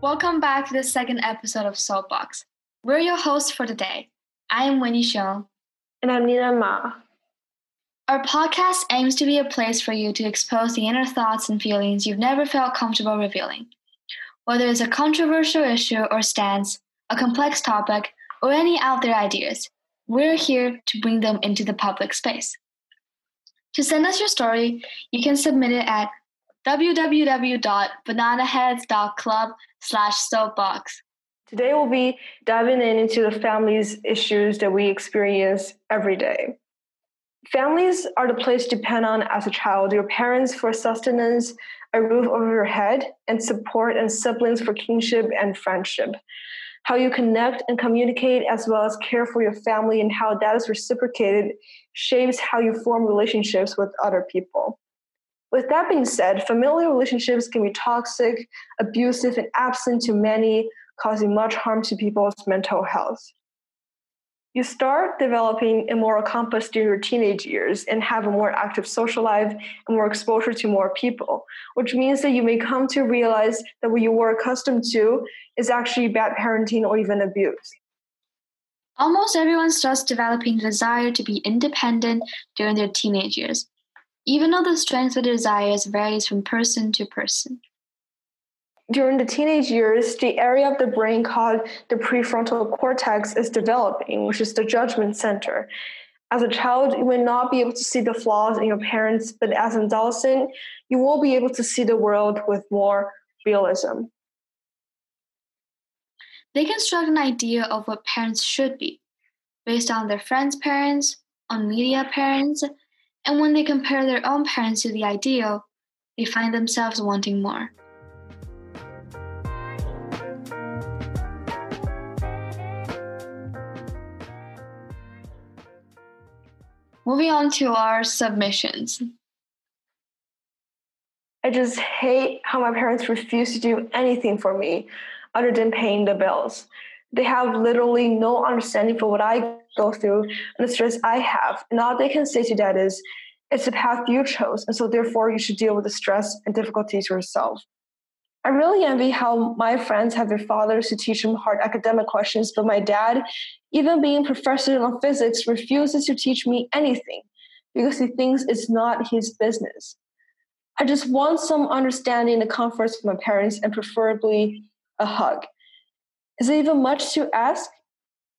Welcome back to the second episode of Soapbox. We're your hosts for today. I am Winnie Xiong. And I'm Nina Ma. Our podcast aims to be a place for you to expose the inner thoughts and feelings you've never felt comfortable revealing. Whether it's a controversial issue or stance, a complex topic, or any out there ideas, we're here to bring them into the public space. To send us your story, you can submit it at www.bananaheads.club slash soapbox. Today we'll be diving in into the family's issues that we experience every day. Families are the place to depend on as a child. Your parents for sustenance, a roof over your head, and support, and siblings for kinship and friendship. How you connect and communicate, as well as care for your family, and how that is reciprocated, shapes how you form relationships with other people. With that being said, familial relationships can be toxic, abusive, and absent to many, causing much harm to people's mental health. You start developing a moral compass during your teenage years and have a more active social life and more exposure to more people, which means that you may come to realize that what you were accustomed to is actually bad parenting or even abuse. Almost everyone starts developing the desire to be independent during their teenage years, even though the strength of desires varies from person to person. During the teenage years, the area of the brain called the prefrontal cortex is developing, which is the judgment center. As a child, you may not be able to see the flaws in your parents, but as an adolescent, you will be able to see the world with more realism. They construct an idea of what parents should be, based on their friends' parents, on media parents, and when they compare their own parents to the ideal, they find themselves wanting more. Moving on to our submissions. I just hate how my parents refuse to do anything for me other than paying the bills. They have literally no understanding for what I go through and the stress I have. And all they can say to that is, it's the path you chose, and so therefore you should deal with the stress and difficulties yourself. I really envy how my friends have their fathers to teach them hard academic questions, but my dad, even being a professor of physics, refuses to teach me anything because he thinks it's not his business. I just want some understanding and comfort from my parents and preferably a hug. Is it even much to ask?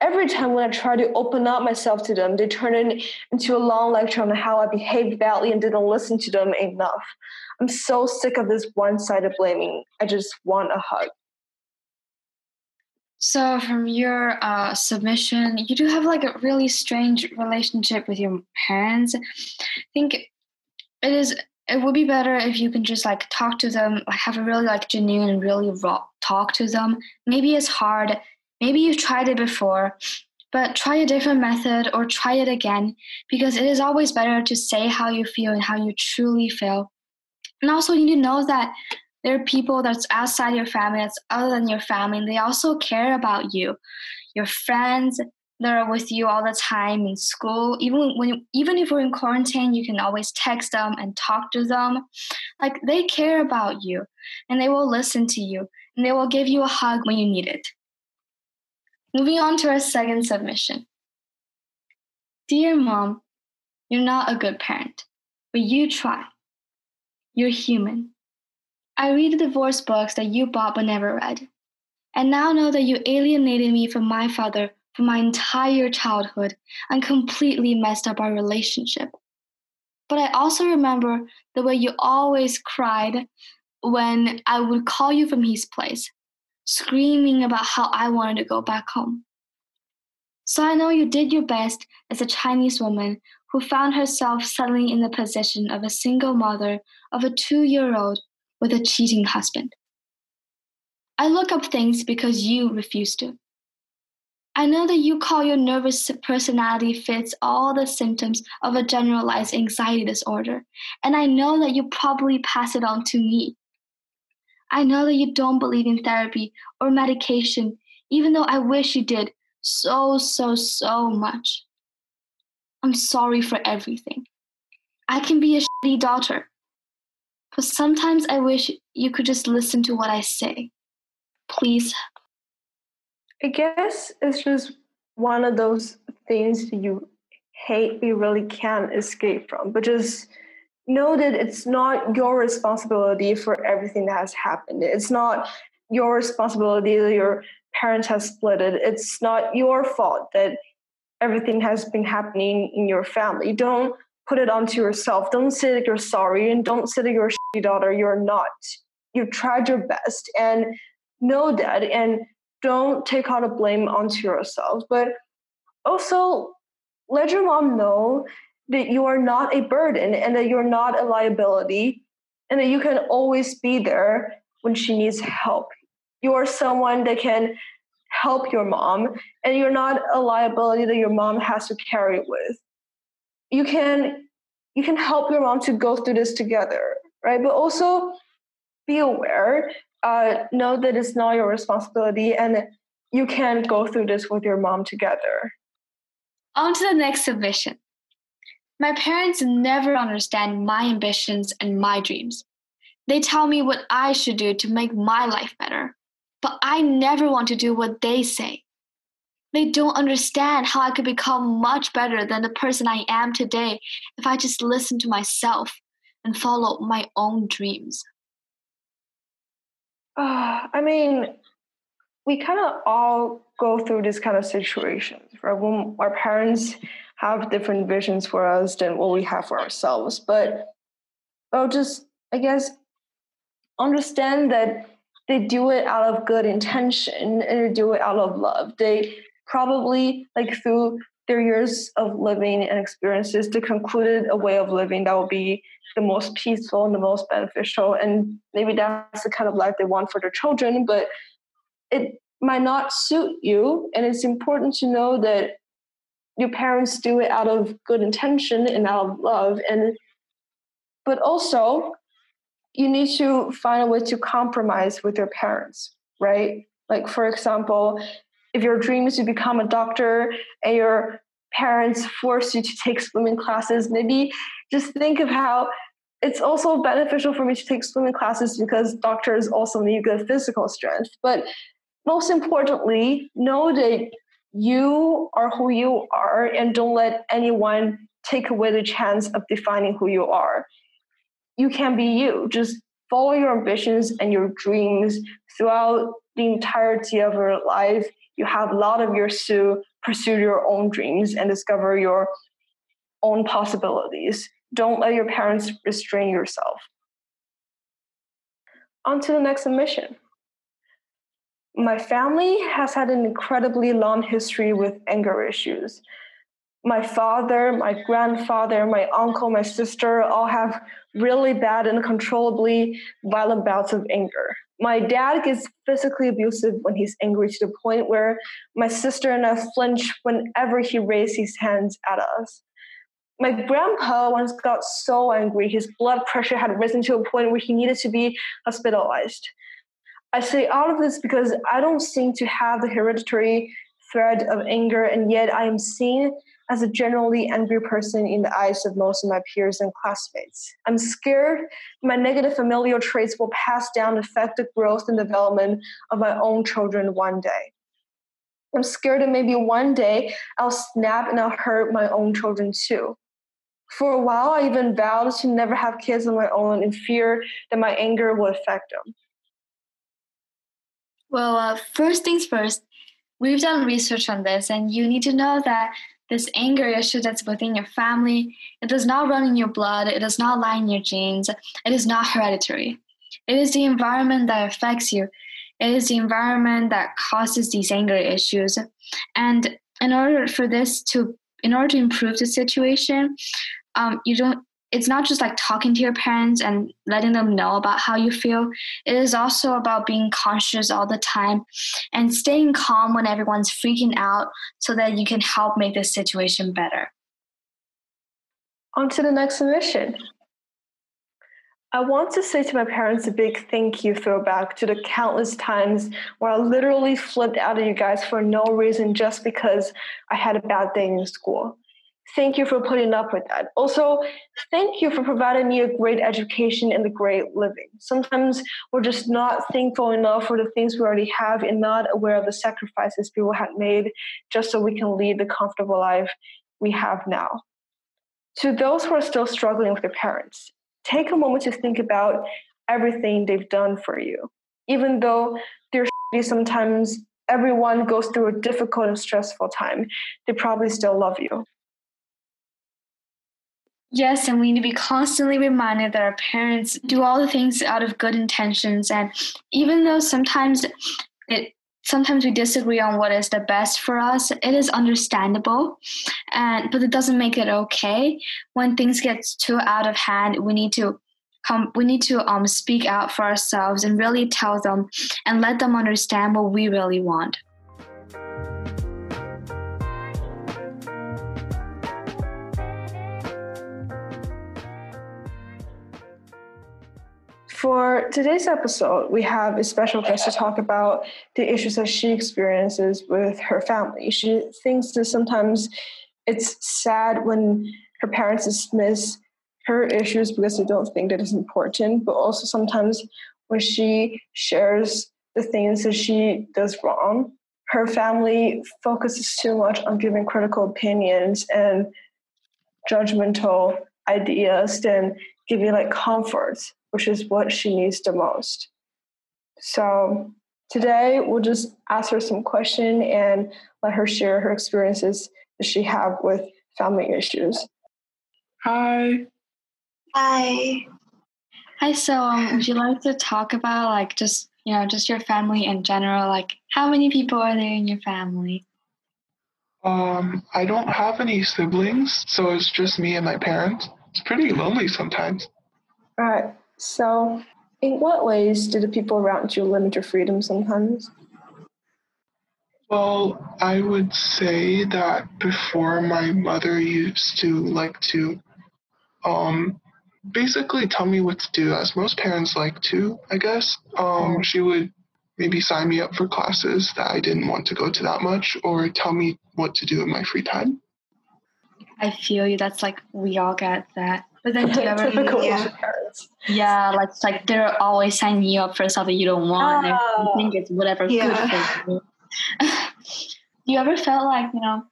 Every time when I try to open up myself to them, they turn it into a long lecture on how I behaved badly and didn't listen to them enough. I'm so sick of this one sided blaming. I just want a hug. So, from your uh, submission, you do have like a really strange relationship with your parents. I think it is it would be better if you can just like talk to them have a really like genuine really raw talk to them maybe it's hard maybe you've tried it before but try a different method or try it again because it is always better to say how you feel and how you truly feel and also you need to know that there are people that's outside your family that's other than your family and they also care about you your friends that are with you all the time in school. Even when even if we're in quarantine, you can always text them and talk to them. Like they care about you and they will listen to you and they will give you a hug when you need it. Moving on to our second submission. Dear mom, you're not a good parent, but you try. You're human. I read the divorce books that you bought but never read, and now know that you alienated me from my father for my entire childhood and completely messed up our relationship. But I also remember the way you always cried when I would call you from his place, screaming about how I wanted to go back home. So I know you did your best as a Chinese woman who found herself suddenly in the position of a single mother of a two year old with a cheating husband. I look up things because you refuse to. I know that you call your nervous personality fits all the symptoms of a generalized anxiety disorder, and I know that you probably pass it on to me. I know that you don't believe in therapy or medication, even though I wish you did so, so, so much. I'm sorry for everything. I can be a shitty daughter, but sometimes I wish you could just listen to what I say. please. I guess it's just one of those things you hate you really can't escape from, but just know that it's not your responsibility for everything that has happened. It's not your responsibility that your parents have split it. It's not your fault that everything has been happening in your family. Don't put it onto yourself. Don't say that you're sorry and don't say that you're a daughter. You're not. You've tried your best and know that and don't take all the blame onto yourself. But also let your mom know that you are not a burden and that you're not a liability and that you can always be there when she needs help. You're someone that can help your mom and you're not a liability that your mom has to carry with. You can you can help your mom to go through this together, right? But also be aware, uh, know that it's not your responsibility and you can go through this with your mom together. On to the next submission. My parents never understand my ambitions and my dreams. They tell me what I should do to make my life better, but I never want to do what they say. They don't understand how I could become much better than the person I am today if I just listen to myself and follow my own dreams. Uh, I mean, we kind of all go through this kind of situations, right? When our parents have different visions for us than what we have for ourselves. But I'll just, I guess, understand that they do it out of good intention and they do it out of love. They probably, like, through their years of living and experiences, they concluded a way of living that will be the most peaceful and the most beneficial. And maybe that's the kind of life they want for their children, but it might not suit you. And it's important to know that your parents do it out of good intention and out of love. And but also you need to find a way to compromise with your parents right? Like for example if your dream is to become a doctor and your parents force you to take swimming classes maybe just think of how it's also beneficial for me to take swimming classes because doctors also need good physical strength. But most importantly know that you are who you are and don't let anyone take away the chance of defining who you are. You can be you. Just follow your ambitions and your dreams throughout the entirety of your life. You have a lot of years to pursue your own dreams and discover your own possibilities. Don't let your parents restrain yourself. On to the next submission. My family has had an incredibly long history with anger issues. My father, my grandfather, my uncle, my sister all have really bad and uncontrollably violent bouts of anger. My dad gets physically abusive when he's angry to the point where my sister and I flinch whenever he raises his hands at us. My grandpa once got so angry his blood pressure had risen to a point where he needed to be hospitalized. I say all of this because I don't seem to have the hereditary thread of anger, and yet I am seen as a generally angry person in the eyes of most of my peers and classmates. I'm scared my negative familial traits will pass down and affect the growth and development of my own children one day. I'm scared that maybe one day I'll snap and I'll hurt my own children too. For a while, I even vowed to never have kids of my own in fear that my anger will affect them. Well, uh, first things first, we've done research on this, and you need to know that this anger issue that's within your family, it does not run in your blood, it does not lie in your genes, it is not hereditary. It is the environment that affects you. It is the environment that causes these anger issues. And in order for this to in order to improve the situation, um, you don't it's not just like talking to your parents and letting them know about how you feel. It is also about being conscious all the time and staying calm when everyone's freaking out so that you can help make the situation better. On to the next submission. I want to say to my parents a big thank you throwback to the countless times where I literally flipped out at you guys for no reason just because I had a bad day in school. Thank you for putting up with that. Also, thank you for providing me a great education and a great living. Sometimes we're just not thankful enough for the things we already have and not aware of the sacrifices people had made just so we can lead the comfortable life we have now. To those who are still struggling with their parents, take a moment to think about everything they've done for you. Even though they're sometimes everyone goes through a difficult and stressful time, they probably still love you. Yes, and we need to be constantly reminded that our parents do all the things out of good intentions. And even though sometimes it sometimes we disagree on what is the best for us, it is understandable. And but it doesn't make it okay. When things get too out of hand, we need to come we need to um speak out for ourselves and really tell them and let them understand what we really want. For today's episode, we have a special guest to talk about the issues that she experiences with her family. She thinks that sometimes it's sad when her parents dismiss her issues because they don't think that it's important, but also sometimes when she shares the things that she does wrong, her family focuses too much on giving critical opinions and judgmental ideas than giving like comfort which is what she needs the most. So today we'll just ask her some question and let her share her experiences that she have with family issues. Hi. Hi. Hi. So, um, would you like to talk about like just you know just your family in general? Like, how many people are there in your family? Um, I don't have any siblings, so it's just me and my parents. It's pretty lonely sometimes. All right. So, in what ways do the people around you limit your freedom sometimes? Well, I would say that before my mother used to like to um basically tell me what to do as most parents like to, I guess. Um she would maybe sign me up for classes that I didn't want to go to that much or tell me what to do in my free time. I feel you. That's like we all get that. But then do you ever yeah. Yeah, like like they're always signing you up for stuff that you don't want. Oh. You think it's whatever yeah. good for you. you ever felt like you know,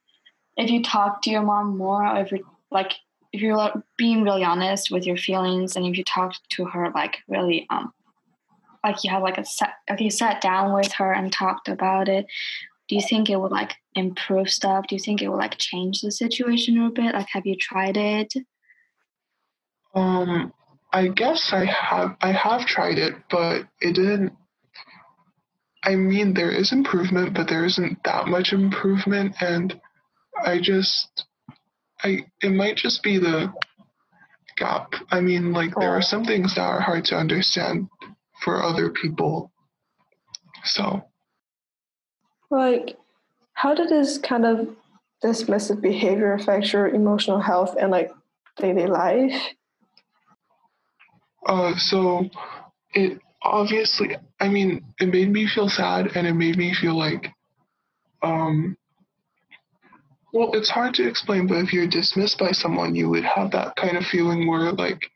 if you talk to your mom more, or if you like, if you're like, being really honest with your feelings, and if you talk to her like really um, like you have like a set, if you sat down with her and talked about it, do you think it would like improve stuff? Do you think it would like change the situation a little bit? Like, have you tried it? Um, I guess I have I have tried it, but it didn't. I mean, there is improvement, but there isn't that much improvement, and I just, I it might just be the gap. I mean, like there are some things that are hard to understand for other people. So, like, how did this kind of dismissive behavior affect your emotional health and like daily life? Uh, so it obviously, I mean, it made me feel sad and it made me feel like, um, well, it's hard to explain, but if you're dismissed by someone, you would have that kind of feeling where, like,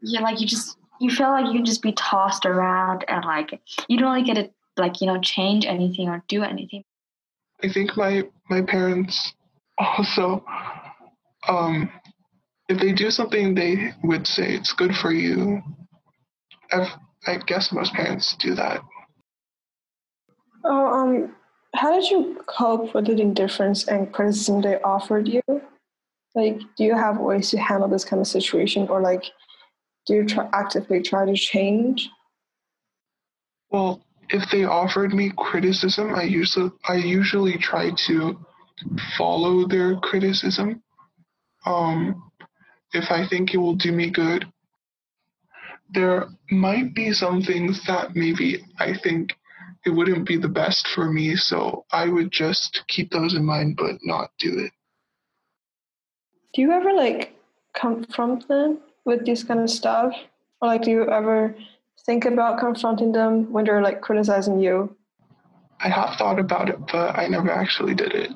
yeah, like you just you feel like you can just be tossed around and like you don't really get to like you know change anything or do anything. I think my my parents also um if they do something they would say it's good for you I've, i guess most parents do that. Oh um how did you cope with the indifference and criticism they offered you? Like do you have ways to handle this kind of situation or like do you try, actively try to change? Well if they offered me criticism i usually i usually try to follow their criticism. Um if I think it will do me good. There might be some things that maybe I think it wouldn't be the best for me, so I would just keep those in mind but not do it. Do you ever like confront them with this kind of stuff? Or like do you ever think about confronting them when they're like criticizing you? I have thought about it, but I never actually did it.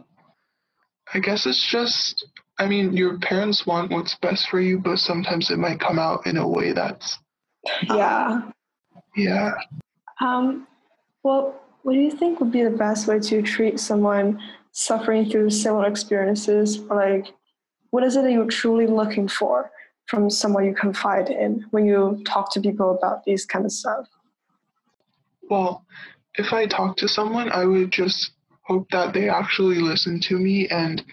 I guess it's just I mean, your parents want what's best for you, but sometimes it might come out in a way that's, Yeah. yeah. Um, well, what do you think would be the best way to treat someone suffering through similar experiences? Like, what is it that you're truly looking for from someone you confide in when you talk to people about these kind of stuff? Well, if I talk to someone, I would just hope that they actually listen to me and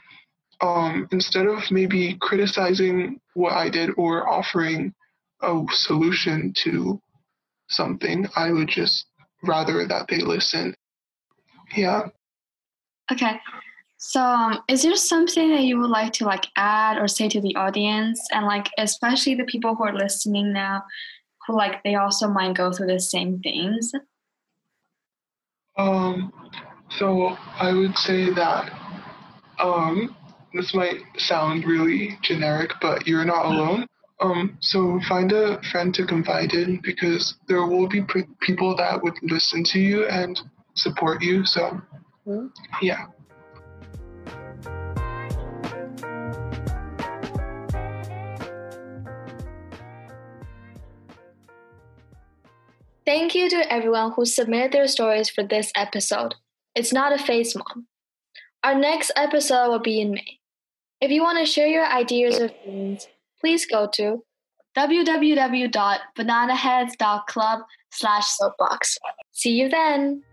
um, instead of maybe criticizing what I did or offering a solution to something, I would just rather that they listen. Yeah. Okay. So, um, is there something that you would like to like add or say to the audience, and like especially the people who are listening now, who like they also might go through the same things? Um, so I would say that um, this might sound really generic, but you're not alone. Um, so find a friend to confide in because there will be pre- people that would listen to you and support you. So, Mhm. yeah. Thank you to everyone who submitted their stories for this episode. It's not a phase mom. Our next episode will be in May. If you want to share your ideas or feelings, please go to www.bananaheads.club slash soapbox. See you then.